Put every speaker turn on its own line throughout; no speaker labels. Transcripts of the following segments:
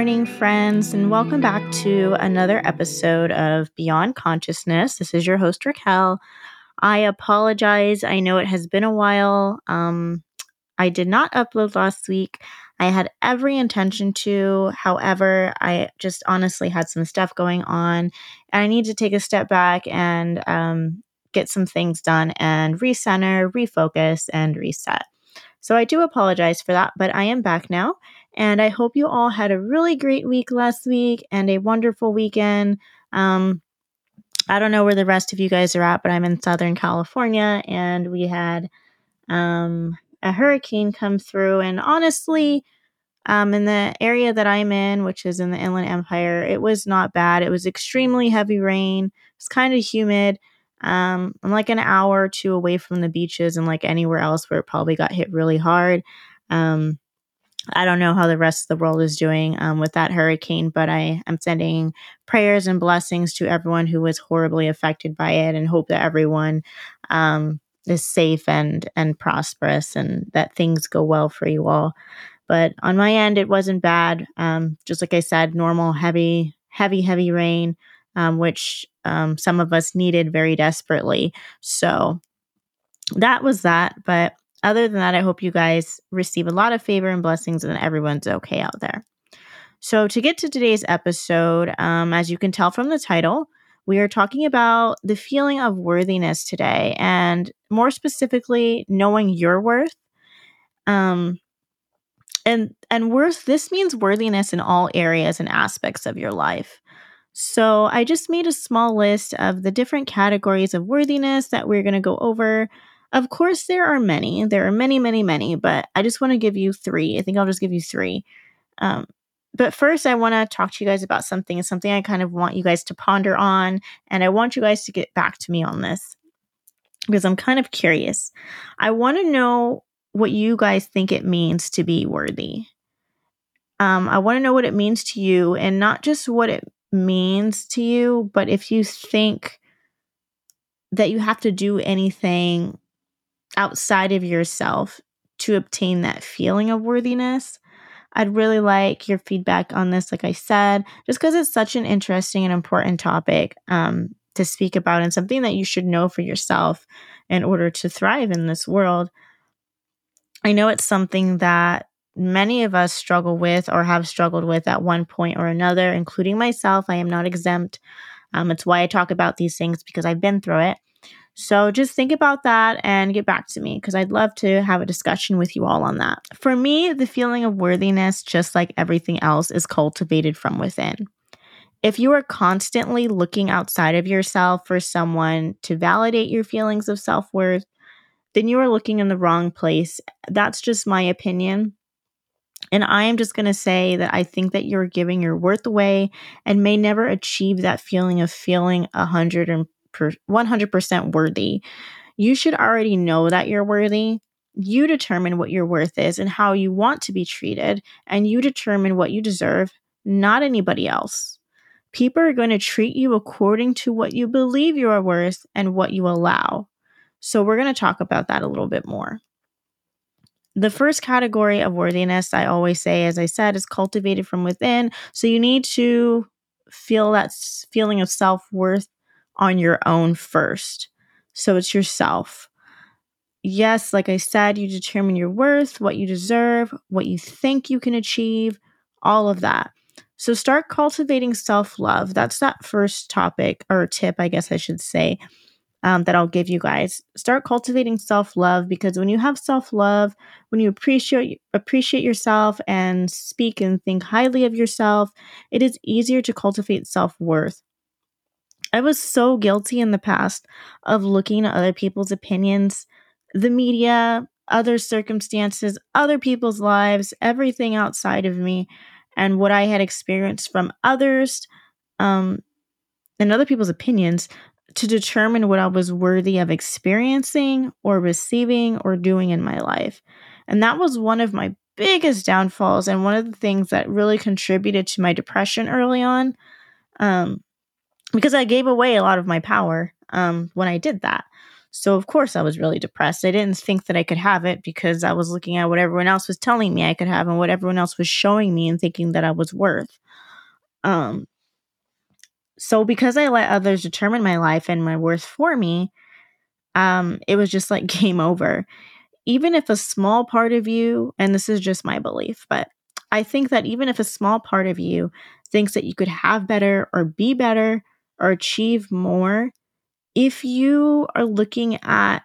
morning, friends, and welcome back to another episode of Beyond Consciousness. This is your host, Raquel. I apologize. I know it has been a while. Um, I did not upload last week. I had every intention to. However, I just honestly had some stuff going on, and I need to take a step back and um, get some things done and recenter, refocus, and reset. So I do apologize for that, but I am back now. And I hope you all had a really great week last week and a wonderful weekend. Um, I don't know where the rest of you guys are at, but I'm in Southern California and we had um, a hurricane come through. And honestly, um, in the area that I'm in, which is in the Inland Empire, it was not bad. It was extremely heavy rain. It's kind of humid. Um, I'm like an hour or two away from the beaches and like anywhere else where it probably got hit really hard. Um, I don't know how the rest of the world is doing um, with that hurricane, but I am sending prayers and blessings to everyone who was horribly affected by it, and hope that everyone um, is safe and and prosperous, and that things go well for you all. But on my end, it wasn't bad. Um, just like I said, normal heavy, heavy, heavy rain um, which um, some of us needed very desperately. So that was that. But other than that, I hope you guys receive a lot of favor and blessings and everyone's okay out there. So, to get to today's episode, um, as you can tell from the title, we are talking about the feeling of worthiness today, and more specifically, knowing your worth. Um, and and worth this means worthiness in all areas and aspects of your life. So I just made a small list of the different categories of worthiness that we're going to go over. Of course, there are many. There are many, many, many, but I just want to give you three. I think I'll just give you three. Um, but first, I want to talk to you guys about something, something I kind of want you guys to ponder on. And I want you guys to get back to me on this because I'm kind of curious. I want to know what you guys think it means to be worthy. Um, I want to know what it means to you and not just what it means to you, but if you think that you have to do anything outside of yourself to obtain that feeling of worthiness, I'd really like your feedback on this, like I said, just because it's such an interesting and important topic um, to speak about and something that you should know for yourself in order to thrive in this world. I know it's something that many of us struggle with or have struggled with at one point or another, including myself. I am not exempt. Um, it's why I talk about these things because I've been through it. So just think about that and get back to me because I'd love to have a discussion with you all on that. For me, the feeling of worthiness, just like everything else, is cultivated from within. If you are constantly looking outside of yourself for someone to validate your feelings of self worth, then you are looking in the wrong place. That's just my opinion. And I am just going to say that I think that you're giving your worth away and may never achieve that feeling of feeling 100 and 100% worthy. You should already know that you're worthy. You determine what your worth is and how you want to be treated, and you determine what you deserve, not anybody else. People are going to treat you according to what you believe you are worth and what you allow. So, we're going to talk about that a little bit more. The first category of worthiness, I always say, as I said, is cultivated from within. So you need to feel that feeling of self worth on your own first. So it's yourself. Yes, like I said, you determine your worth, what you deserve, what you think you can achieve, all of that. So start cultivating self love. That's that first topic or tip, I guess I should say um, that I'll give you guys. Start cultivating self love because when you have self love, when you appreciate appreciate yourself and speak and think highly of yourself, it is easier to cultivate self worth. I was so guilty in the past of looking at other people's opinions, the media, other circumstances, other people's lives, everything outside of me, and what I had experienced from others. Um, and other people's opinions to determine what I was worthy of experiencing or receiving or doing in my life. And that was one of my biggest downfalls and one of the things that really contributed to my depression early on um, because I gave away a lot of my power um, when I did that. So, of course, I was really depressed. I didn't think that I could have it because I was looking at what everyone else was telling me I could have and what everyone else was showing me and thinking that I was worth. Um, so, because I let others determine my life and my worth for me, um, it was just like game over. Even if a small part of you, and this is just my belief, but I think that even if a small part of you thinks that you could have better or be better or achieve more, if you are looking at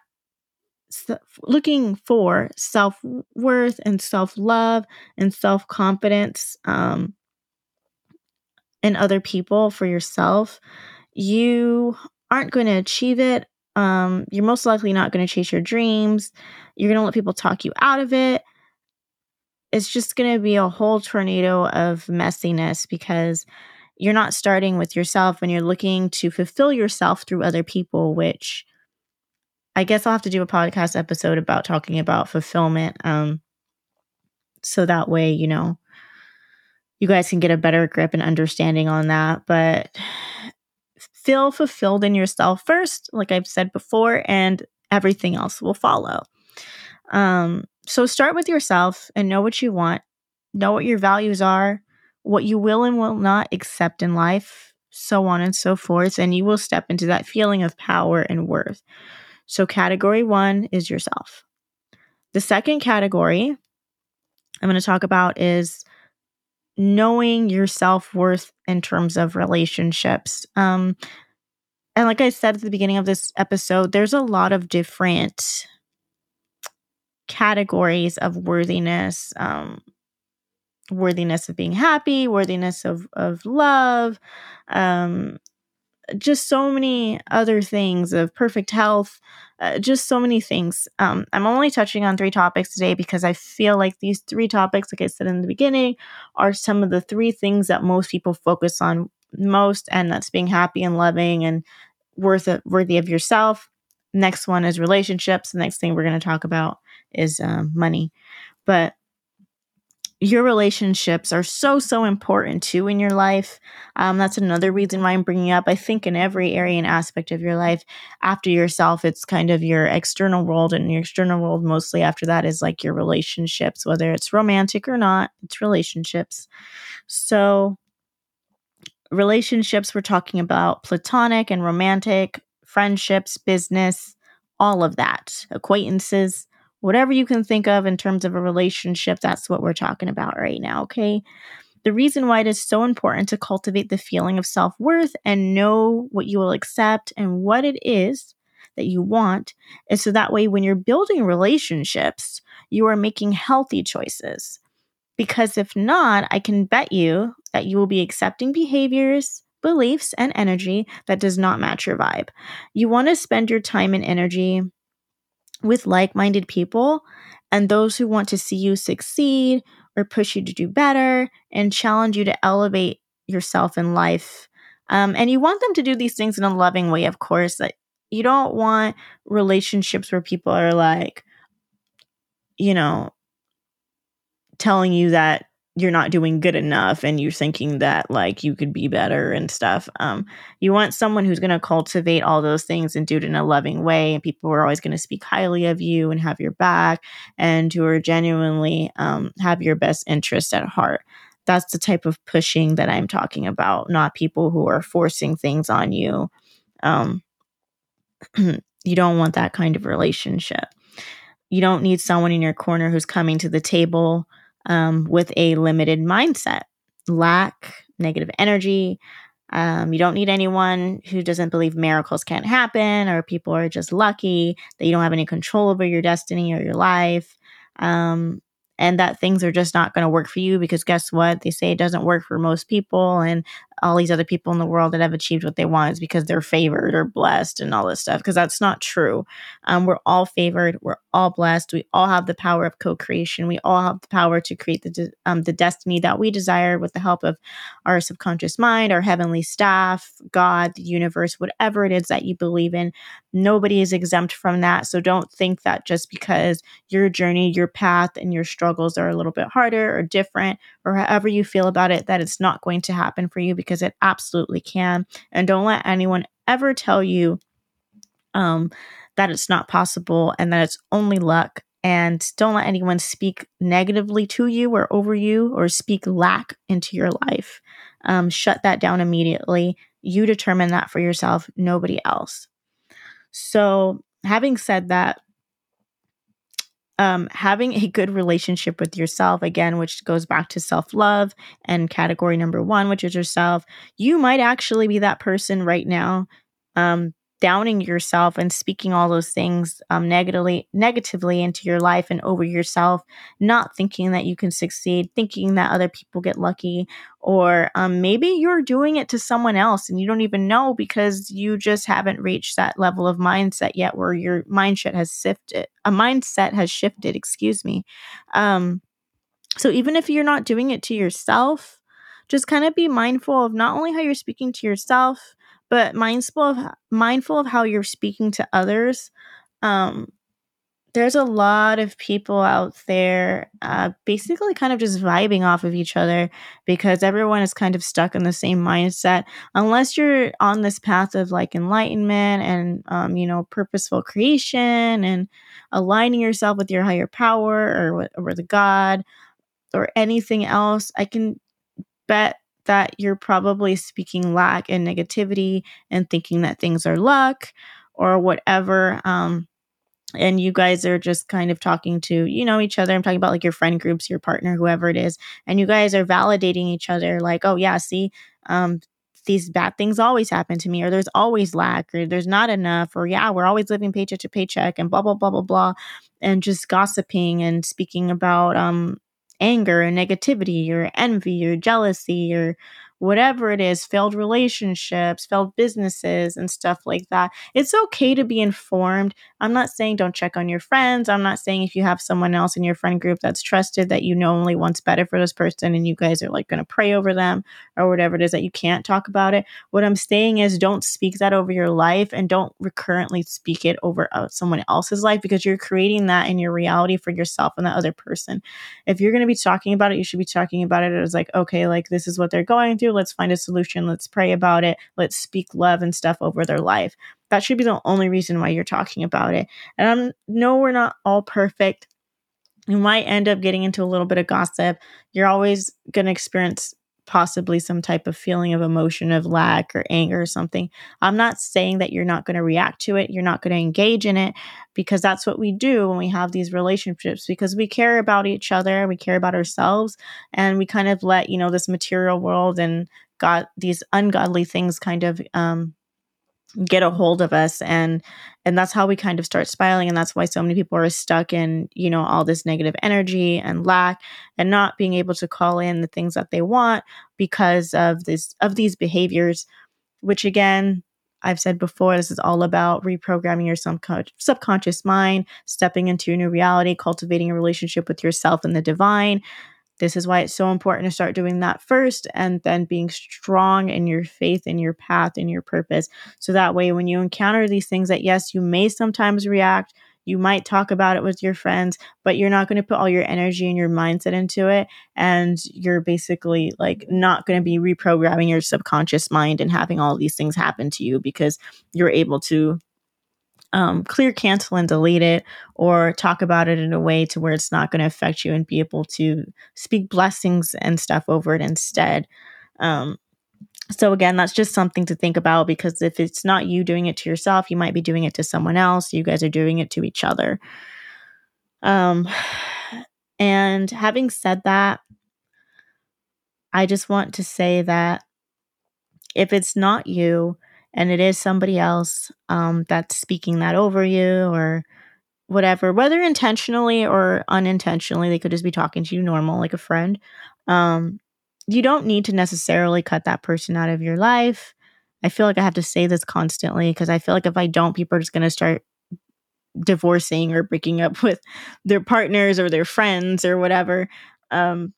looking for self worth and self love and self confidence um, in other people for yourself, you aren't going to achieve it. Um, you're most likely not going to chase your dreams. You're going to let people talk you out of it. It's just going to be a whole tornado of messiness because you're not starting with yourself and you're looking to fulfill yourself through other people, which I guess I'll have to do a podcast episode about talking about fulfillment. Um, so that way, you know, you guys can get a better grip and understanding on that. But feel fulfilled in yourself first, like I've said before, and everything else will follow. Um, so start with yourself and know what you want, know what your values are, what you will and will not accept in life, so on and so forth. And you will step into that feeling of power and worth. So, category one is yourself. The second category I'm going to talk about is knowing your self worth in terms of relationships. Um, and like I said at the beginning of this episode, there's a lot of different categories of worthiness. Um, worthiness of being happy, worthiness of of love, um, just so many other things of perfect health, uh, just so many things. Um, I'm only touching on three topics today because I feel like these three topics, like I said in the beginning, are some of the three things that most people focus on most, and that's being happy and loving and worth it, worthy of yourself. Next one is relationships. The next thing we're going to talk about is um, money, but your relationships are so so important too in your life. Um, that's another reason why i'm bringing up. I think in every area and aspect of your life after yourself it's kind of your external world and your external world mostly after that is like your relationships whether it's romantic or not it's relationships. So relationships we're talking about platonic and romantic friendships business all of that acquaintances whatever you can think of in terms of a relationship, that's what we're talking about right now, okay? The reason why it is so important to cultivate the feeling of self worth and know what you will accept and what it is that you want is so that way when you're building relationships, you are making healthy choices. Because if not, I can bet you that you will be accepting behaviors, beliefs, and energy that does not match your vibe. You want to spend your time and energy with like minded people and those who want to see you succeed or push you to do better and challenge you to elevate yourself in life. Um, and you want them to do these things in a loving way, of course. That you don't want relationships where people are like, you know, telling you that you're not doing good enough and you're thinking that like you could be better and stuff. Um, you want someone who's going to cultivate all those things and do it in a loving way. And people are always going to speak highly of you and have your back and who are genuinely um, have your best interest at heart. That's the type of pushing that I'm talking about, not people who are forcing things on you. Um, you don't want that kind of relationship. You don't need someone in your corner who's coming to the table um, with a limited mindset, lack, negative energy. Um, you don't need anyone who doesn't believe miracles can't happen or people are just lucky, that you don't have any control over your destiny or your life. Um, and that things are just not going to work for you because guess what? They say it doesn't work for most people. And all these other people in the world that have achieved what they want is because they're favored or blessed and all this stuff because that's not true um, we're all favored we're all blessed we all have the power of co-creation we all have the power to create the, de- um, the destiny that we desire with the help of our subconscious mind our heavenly staff god the universe whatever it is that you believe in nobody is exempt from that so don't think that just because your journey your path and your struggles are a little bit harder or different or however you feel about it that it's not going to happen for you because it absolutely can. And don't let anyone ever tell you um, that it's not possible and that it's only luck. And don't let anyone speak negatively to you or over you or speak lack into your life. Um, shut that down immediately. You determine that for yourself, nobody else. So, having said that, um, having a good relationship with yourself, again, which goes back to self love and category number one, which is yourself, you might actually be that person right now um, downing yourself and speaking all those things um, negatively negatively into your life and over yourself not thinking that you can succeed thinking that other people get lucky or um, maybe you're doing it to someone else and you don't even know because you just haven't reached that level of mindset yet where your mindset has shifted a mindset has shifted excuse me. Um, so even if you're not doing it to yourself just kind of be mindful of not only how you're speaking to yourself but mindful of mindful of how you're speaking to others. Um, there's a lot of people out there uh, basically kind of just vibing off of each other because everyone is kind of stuck in the same mindset unless you're on this path of like enlightenment and um, you know purposeful creation and aligning yourself with your higher power or, or the god or anything else i can bet that you're probably speaking lack and negativity and thinking that things are luck or whatever. Um, and you guys are just kind of talking to you know each other i'm talking about like your friend groups your partner whoever it is and you guys are validating each other like oh yeah see um these bad things always happen to me or there's always lack or there's not enough or yeah we're always living paycheck to paycheck and blah blah blah blah blah and just gossiping and speaking about um anger or negativity or envy or jealousy or whatever it is, failed relationships, failed businesses, and stuff like that. It's okay to be informed. I'm not saying don't check on your friends. I'm not saying if you have someone else in your friend group that's trusted that you know only wants better for this person and you guys are like going to pray over them or whatever it is that you can't talk about it. What I'm saying is don't speak that over your life and don't recurrently speak it over uh, someone else's life because you're creating that in your reality for yourself and the other person. If you're going to be talking about it, you should be talking about it as like, okay, like this is what they're going through Let's find a solution. Let's pray about it. Let's speak love and stuff over their life. That should be the only reason why you're talking about it. And I know we're not all perfect. You might end up getting into a little bit of gossip. You're always going to experience possibly some type of feeling of emotion of lack or anger or something. I'm not saying that you're not going to react to it, you're not going to engage in it because that's what we do when we have these relationships because we care about each other, we care about ourselves and we kind of let, you know, this material world and got these ungodly things kind of um get a hold of us and and that's how we kind of start spiraling and that's why so many people are stuck in you know all this negative energy and lack and not being able to call in the things that they want because of this of these behaviors which again I've said before, this is all about reprogramming your subconscious mind, stepping into your new reality, cultivating a relationship with yourself and the divine, this is why it's so important to start doing that first and then being strong in your faith in your path in your purpose. So that way, when you encounter these things, that yes, you may sometimes react, you might talk about it with your friends, but you're not going to put all your energy and your mindset into it. And you're basically like not going to be reprogramming your subconscious mind and having all these things happen to you because you're able to um, clear, cancel, and delete it, or talk about it in a way to where it's not going to affect you and be able to speak blessings and stuff over it instead. Um, so, again, that's just something to think about because if it's not you doing it to yourself, you might be doing it to someone else. You guys are doing it to each other. Um, and having said that, I just want to say that if it's not you, and it is somebody else um, that's speaking that over you or whatever, whether intentionally or unintentionally, they could just be talking to you normal, like a friend. Um, you don't need to necessarily cut that person out of your life. I feel like I have to say this constantly because I feel like if I don't, people are just going to start divorcing or breaking up with their partners or their friends or whatever. Um,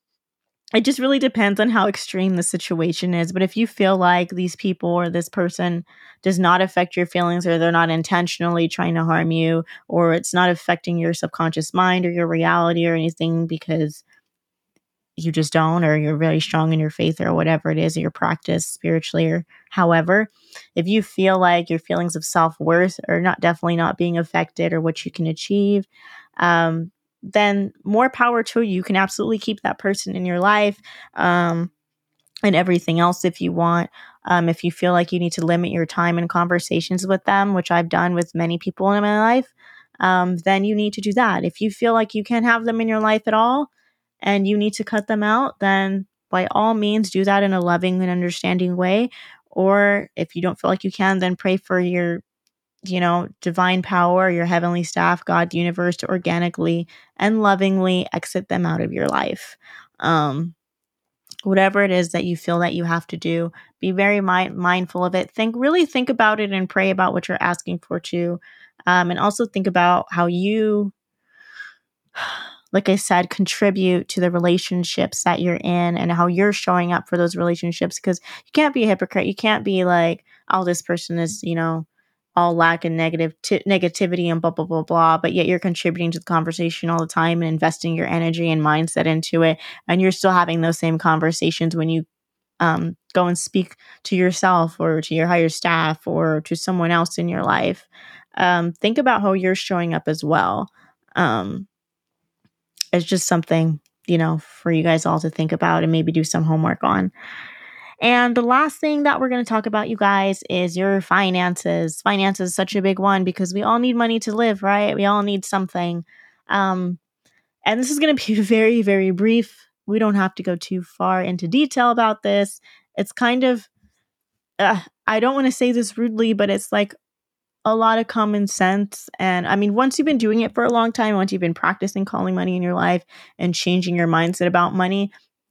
it just really depends on how extreme the situation is. But if you feel like these people or this person does not affect your feelings or they're not intentionally trying to harm you or it's not affecting your subconscious mind or your reality or anything because you just don't, or you're very strong in your faith, or whatever it is, or your practice spiritually, or however. If you feel like your feelings of self worth are not definitely not being affected or what you can achieve, um, then more power to you. You can absolutely keep that person in your life um, and everything else if you want. Um, if you feel like you need to limit your time and conversations with them, which I've done with many people in my life, um, then you need to do that. If you feel like you can't have them in your life at all and you need to cut them out, then by all means do that in a loving and understanding way. Or if you don't feel like you can, then pray for your you know, divine power, your heavenly staff, God, universe to organically and lovingly exit them out of your life. Um, whatever it is that you feel that you have to do, be very mi- mindful of it. Think, really think about it and pray about what you're asking for too. Um, and also think about how you like I said, contribute to the relationships that you're in and how you're showing up for those relationships. Because you can't be a hypocrite. You can't be like, oh, this person is, you know, all lack and negative t- negativity and blah blah blah blah but yet you're contributing to the conversation all the time and investing your energy and mindset into it and you're still having those same conversations when you um, go and speak to yourself or to your higher staff or to someone else in your life. Um, think about how you're showing up as well um, it's just something you know for you guys all to think about and maybe do some homework on and the last thing that we're going to talk about, you guys, is your finances. Finances is such a big one because we all need money to live, right? We all need something. Um, and this is going to be very, very brief. We don't have to go too far into detail about this. It's kind of, uh, I don't want to say this rudely, but it's like a lot of common sense. And I mean, once you've been doing it for a long time, once you've been practicing calling money in your life and changing your mindset about money,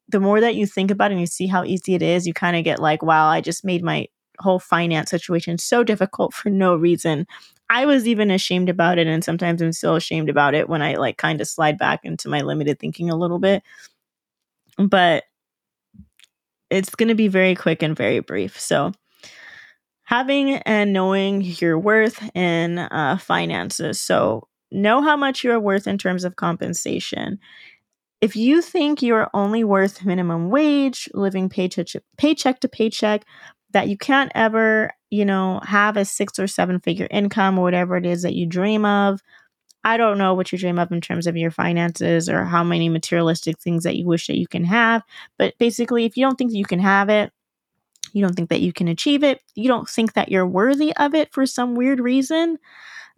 the more that you think about it and you see how easy it is, you kind of get like, wow, I just made my whole finance situation so difficult for no reason. I was even ashamed about it and sometimes I'm still ashamed about it when I like kind of slide back into my limited thinking a little bit. But it's going to be very quick and very brief. So, having and knowing your worth in uh, finances. So, know how much you're worth in terms of compensation if you think you're only worth minimum wage, living paycheck paycheck to paycheck, that you can't ever, you know, have a six or seven figure income or whatever it is that you dream of. I don't know what you dream of in terms of your finances or how many materialistic things that you wish that you can have. But basically, if you don't think that you can have it, you don't think that you can achieve it, you don't think that you're worthy of it for some weird reason,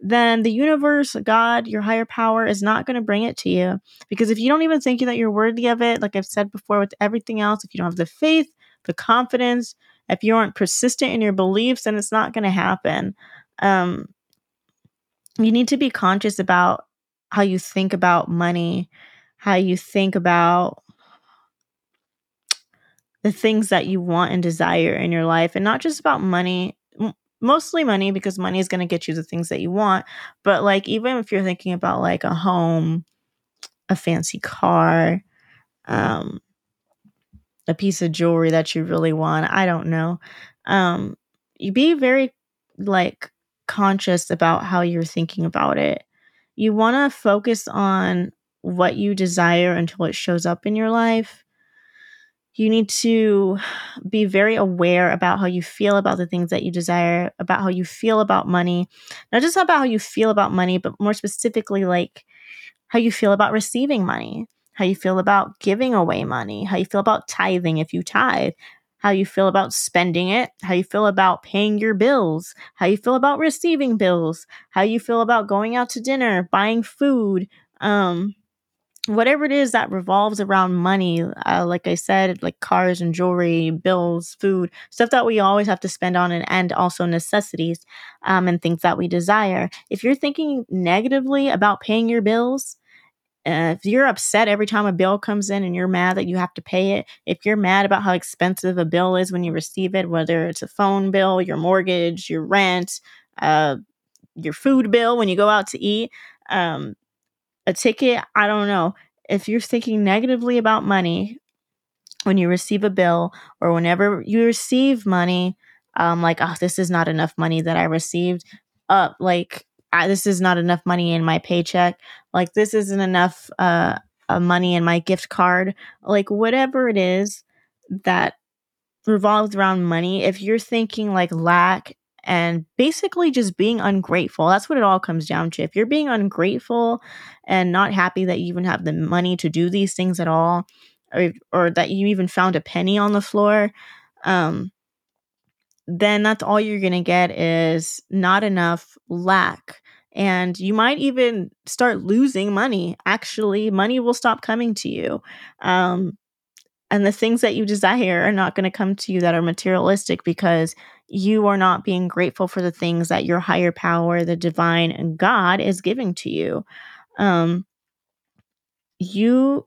then the universe, God, your higher power is not going to bring it to you. Because if you don't even think that you're worthy of it, like I've said before with everything else, if you don't have the faith, the confidence, if you aren't persistent in your beliefs, then it's not going to happen. Um, you need to be conscious about how you think about money, how you think about the things that you want and desire in your life, and not just about money mostly money because money is going to get you the things that you want. But like, even if you're thinking about like a home, a fancy car, um, a piece of jewelry that you really want, I don't know. Um, you be very like conscious about how you're thinking about it. You want to focus on what you desire until it shows up in your life you need to be very aware about how you feel about the things that you desire, about how you feel about money, not just about how you feel about money, but more specifically, like how you feel about receiving money, how you feel about giving away money, how you feel about tithing if you tithe, how you feel about spending it, how you feel about paying your bills, how you feel about receiving bills, how you feel about going out to dinner, buying food, um, whatever it is that revolves around money, uh, like I said, like cars and jewelry, bills, food, stuff that we always have to spend on, and, and also necessities um, and things that we desire. If you're thinking negatively about paying your bills, uh, if you're upset every time a bill comes in and you're mad that you have to pay it, if you're mad about how expensive a bill is when you receive it, whether it's a phone bill, your mortgage, your rent, uh, your food bill when you go out to eat, um, a ticket, I don't know. If you're thinking negatively about money when you receive a bill or whenever you receive money, um, like, oh, this is not enough money that I received, uh, like, I, this is not enough money in my paycheck, like, this isn't enough, uh, uh, money in my gift card, like whatever it is that revolves around money, if you're thinking like lack and basically just being ungrateful, that's what it all comes down to. If you're being ungrateful and not happy that you even have the money to do these things at all, or, or that you even found a penny on the floor, um, then that's all you're going to get is not enough lack. And you might even start losing money. Actually, money will stop coming to you. Um, and the things that you desire are not going to come to you that are materialistic because you are not being grateful for the things that your higher power, the divine and God is giving to you. Um, you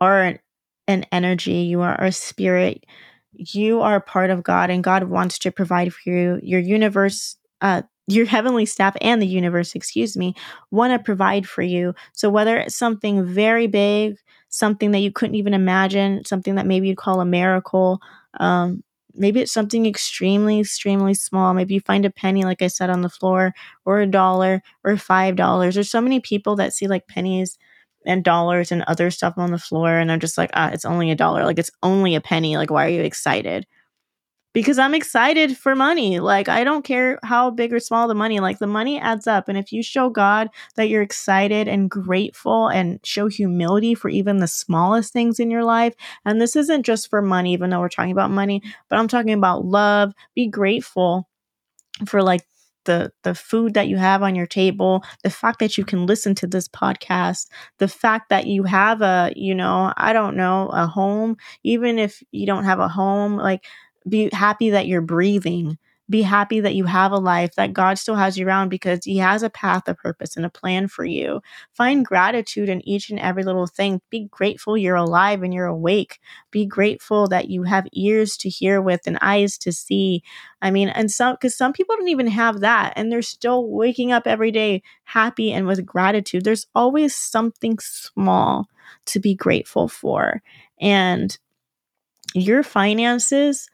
are an energy, you are a spirit, you are part of God, and God wants to provide for you. Your universe, uh, your heavenly staff and the universe, excuse me, want to provide for you. So whether it's something very big, something that you couldn't even imagine, something that maybe you'd call a miracle, um, maybe it's something extremely, extremely small. Maybe you find a penny, like I said, on the floor, or a dollar, or five dollars. There's so many people that see like pennies and dollars and other stuff on the floor, and I'm just like, ah, it's only a dollar. Like it's only a penny. Like, why are you excited? Because I'm excited for money. Like, I don't care how big or small the money, like, the money adds up. And if you show God that you're excited and grateful and show humility for even the smallest things in your life, and this isn't just for money, even though we're talking about money, but I'm talking about love, be grateful for like the the food that you have on your table the fact that you can listen to this podcast the fact that you have a you know i don't know a home even if you don't have a home like be happy that you're breathing. Be happy that you have a life, that God still has you around because He has a path, a purpose, and a plan for you. Find gratitude in each and every little thing. Be grateful you're alive and you're awake. Be grateful that you have ears to hear with and eyes to see. I mean, and some, because some people don't even have that and they're still waking up every day happy and with gratitude. There's always something small to be grateful for. And your finances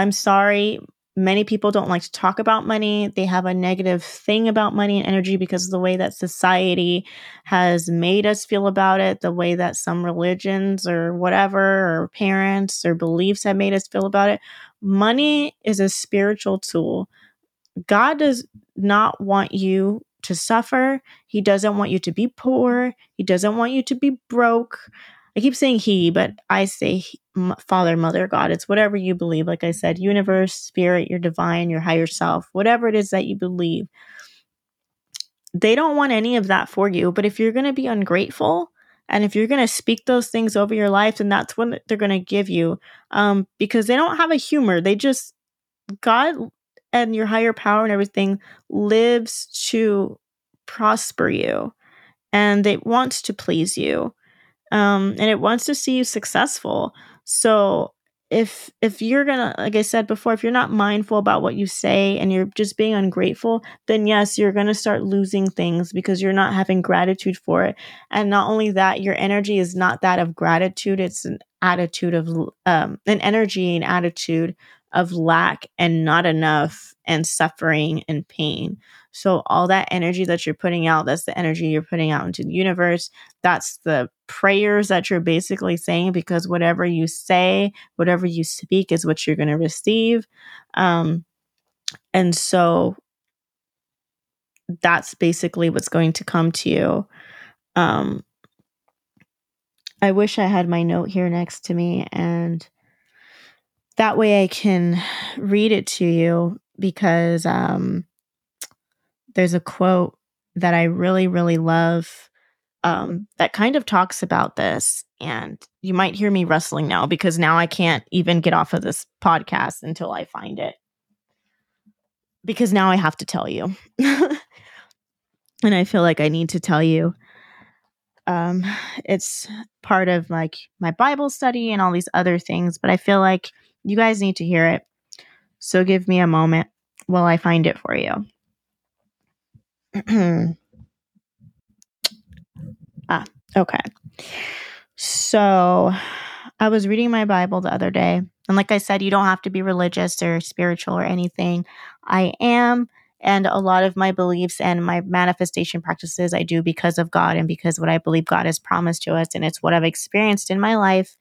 I'm sorry. Many people don't like to talk about money. They have a negative thing about money and energy because of the way that society has made us feel about it, the way that some religions or whatever, or parents or beliefs have made us feel about it. Money is a spiritual tool. God does not want you to suffer. He doesn't want you to be poor. He doesn't want you to be broke. I keep saying he, but I say he, Father, Mother, God. It's whatever you believe. Like I said, universe, spirit, your divine, your higher self, whatever it is that you believe. They don't want any of that for you. But if you're going to be ungrateful and if you're going to speak those things over your life, then that's what they're going to give you um, because they don't have a humor. They just, God and your higher power and everything lives to prosper you and it wants to please you um, and it wants to see you successful. So if if you're gonna like i said before if you're not mindful about what you say and you're just being ungrateful then yes you're gonna start losing things because you're not having gratitude for it and not only that your energy is not that of gratitude it's an attitude of um an energy and attitude of lack and not enough and suffering and pain so, all that energy that you're putting out, that's the energy you're putting out into the universe. That's the prayers that you're basically saying because whatever you say, whatever you speak is what you're going to receive. Um, and so, that's basically what's going to come to you. Um, I wish I had my note here next to me and that way I can read it to you because um, there's a quote that I really, really love um, that kind of talks about this. And you might hear me rustling now because now I can't even get off of this podcast until I find it. Because now I have to tell you. and I feel like I need to tell you. Um, it's part of like my Bible study and all these other things, but I feel like you guys need to hear it. So give me a moment while I find it for you. ah, okay. So I was reading my Bible the other day. And like I said, you don't have to be religious or spiritual or anything. I am And a lot of my beliefs and my manifestation practices I do because of God and because what I believe God has promised to us. And it's what I've experienced in my life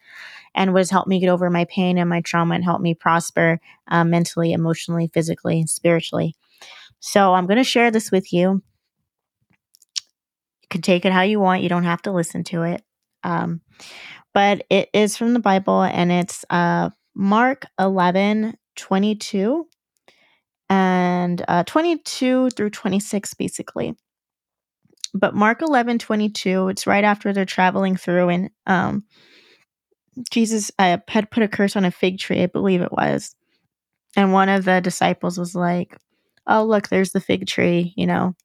and what has helped me get over my pain and my trauma and help me prosper um, mentally, emotionally, physically, and spiritually. So I'm going to share this with you. You can take it how you want. You don't have to listen to it. Um, but it is from the Bible and it's uh, Mark 11 22 and uh, 22 through 26, basically. But Mark 11 22, it's right after they're traveling through and um, Jesus uh, had put a curse on a fig tree, I believe it was. And one of the disciples was like, Oh, look, there's the fig tree, you know,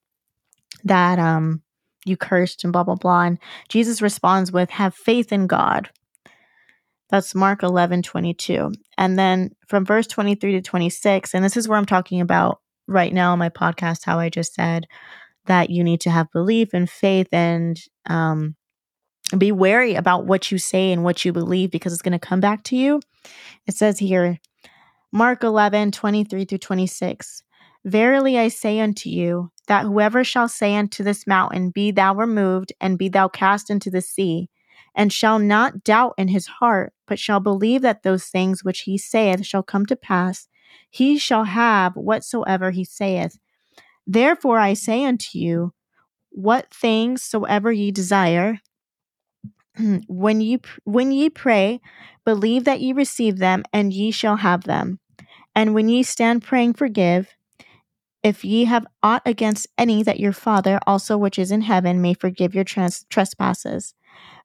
that um you cursed and blah blah blah. And Jesus responds with, Have faith in God. That's Mark 11, 22. And then from verse 23 to 26, and this is where I'm talking about right now in my podcast, how I just said that you need to have belief and faith and um, be wary about what you say and what you believe because it's going to come back to you. It says here, Mark 11, 23 through 26. Verily I say unto you, that whoever shall say unto this mountain, Be thou removed, and be thou cast into the sea, and shall not doubt in his heart, but shall believe that those things which he saith shall come to pass, he shall have whatsoever he saith. Therefore I say unto you, what things soever ye desire, when ye when ye pray, believe that ye receive them, and ye shall have them. And when ye stand praying, forgive, if ye have aught against any, that your Father also which is in heaven may forgive your trans- trespasses.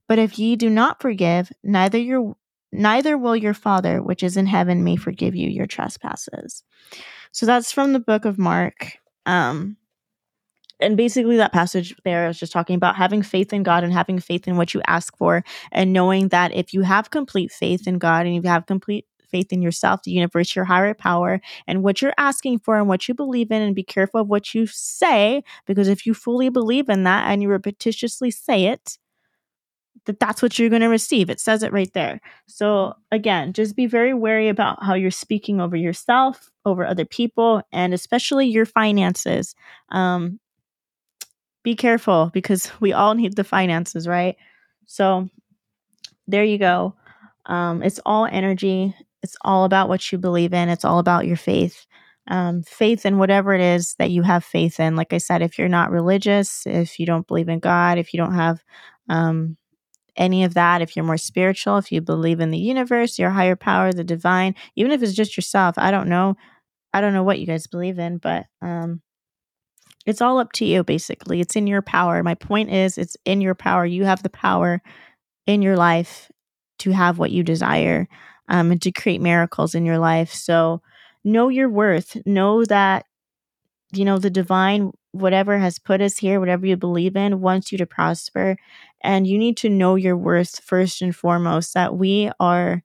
But if ye do not forgive, neither your neither will your Father which is in heaven may forgive you your trespasses. So that's from the book of Mark. Um, and basically that passage there is just talking about having faith in God and having faith in what you ask for and knowing that if you have complete faith in God and you have complete faith in yourself, the universe, your higher power, and what you're asking for and what you believe in, and be careful of what you say, because if you fully believe in that and you repetitiously say it, that that's what you're going to receive. It says it right there. So again, just be very wary about how you're speaking over yourself, over other people, and especially your finances. Um, be careful because we all need the finances, right? So there you go. Um, it's all energy. It's all about what you believe in. It's all about your faith. Um, faith in whatever it is that you have faith in. Like I said, if you're not religious, if you don't believe in God, if you don't have um, any of that, if you're more spiritual, if you believe in the universe, your higher power, the divine, even if it's just yourself, I don't know. I don't know what you guys believe in, but um, it's all up to you, basically. It's in your power. My point is, it's in your power. You have the power in your life to have what you desire um, and to create miracles in your life. So know your worth. Know that, you know, the divine, whatever has put us here, whatever you believe in, wants you to prosper. And you need to know your worth first and foremost, that we are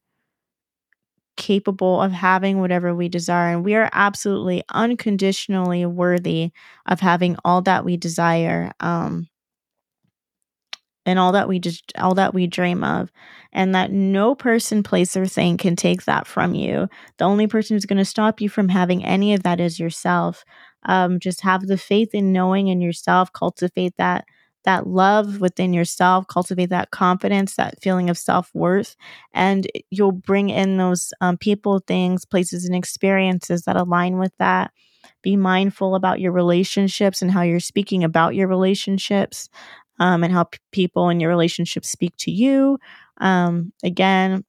capable of having whatever we desire. And we are absolutely unconditionally worthy of having all that we desire. Um, and all that we just all that we dream of and that no person place or thing can take that from you the only person who's going to stop you from having any of that is yourself um, just have the faith in knowing in yourself cultivate that that love within yourself, cultivate that confidence, that feeling of self worth, and you'll bring in those um, people, things, places, and experiences that align with that. Be mindful about your relationships and how you're speaking about your relationships um, and how p- people in your relationships speak to you. Um, again,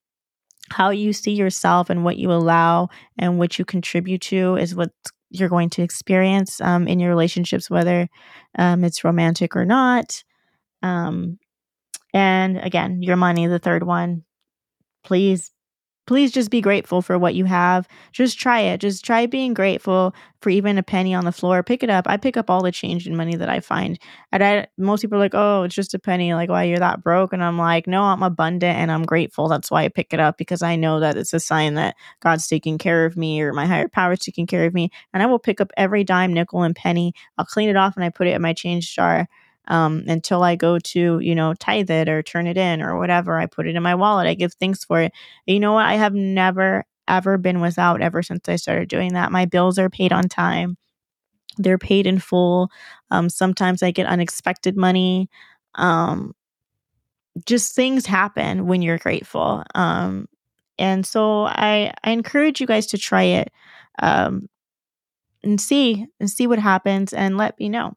how you see yourself and what you allow and what you contribute to is what you're going to experience um, in your relationships, whether um, it's romantic or not. Um, and again, your money, the third one. Please please just be grateful for what you have. Just try it. Just try being grateful for even a penny on the floor. Pick it up. I pick up all the change in money that I find. And I most people are like, "Oh, it's just a penny." Like, "Why you're that broke?" And I'm like, "No, I'm abundant and I'm grateful. That's why I pick it up because I know that it's a sign that God's taking care of me or my higher power is taking care of me." And I will pick up every dime, nickel, and penny. I'll clean it off and I put it in my change jar um, until I go to, you know, tithe it or turn it in or whatever. I put it in my wallet. I give thanks for it. You know what? I have never, ever been without ever since I started doing that. My bills are paid on time. they're paid in full. Um, sometimes I get unexpected money. Um, just things happen when you're grateful. Um, and so I, I encourage you guys to try it um, and see and see what happens and let me know.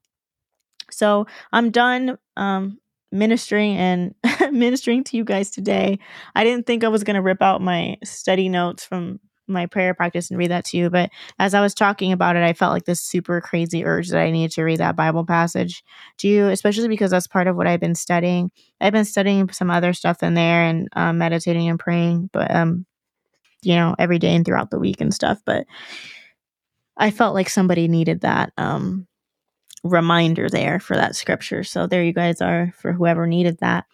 So I'm done um, ministering and ministering to you guys today. I didn't think I was going to rip out my study notes from my prayer practice and read that to you. But as I was talking about it, I felt like this super crazy urge that I needed to read that Bible passage to you, especially because that's part of what I've been studying. I've been studying some other stuff in there and um, meditating and praying, but um, you know, every day and throughout the week and stuff. But I felt like somebody needed that um reminder there for that scripture. So there you guys are for whoever needed that.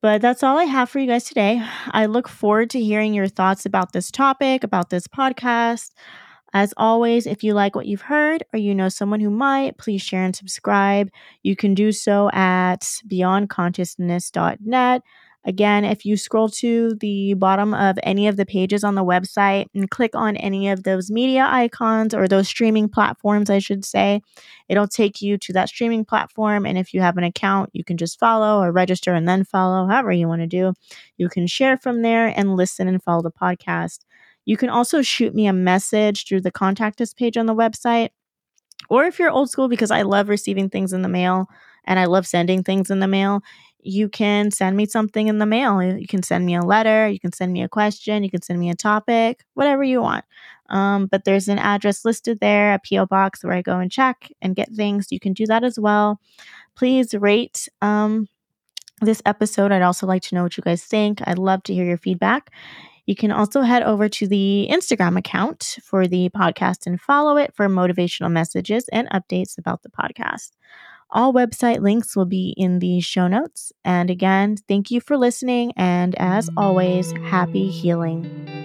But that's all I have for you guys today. I look forward to hearing your thoughts about this topic, about this podcast. As always, if you like what you've heard or you know someone who might, please share and subscribe. You can do so at beyondconsciousness.net. Again, if you scroll to the bottom of any of the pages on the website and click on any of those media icons or those streaming platforms, I should say, it'll take you to that streaming platform. And if you have an account, you can just follow or register and then follow, however you want to do. You can share from there and listen and follow the podcast. You can also shoot me a message through the contact us page on the website. Or if you're old school, because I love receiving things in the mail and I love sending things in the mail, you can send me something in the mail. You can send me a letter, you can send me a question, you can send me a topic, whatever you want. Um, but there's an address listed there, a P.O. box where I go and check and get things. You can do that as well. Please rate um, this episode. I'd also like to know what you guys think. I'd love to hear your feedback. You can also head over to the Instagram account for the podcast and follow it for motivational messages and updates about the podcast. All website links will be in the show notes. And again, thank you for listening. And as always, happy healing.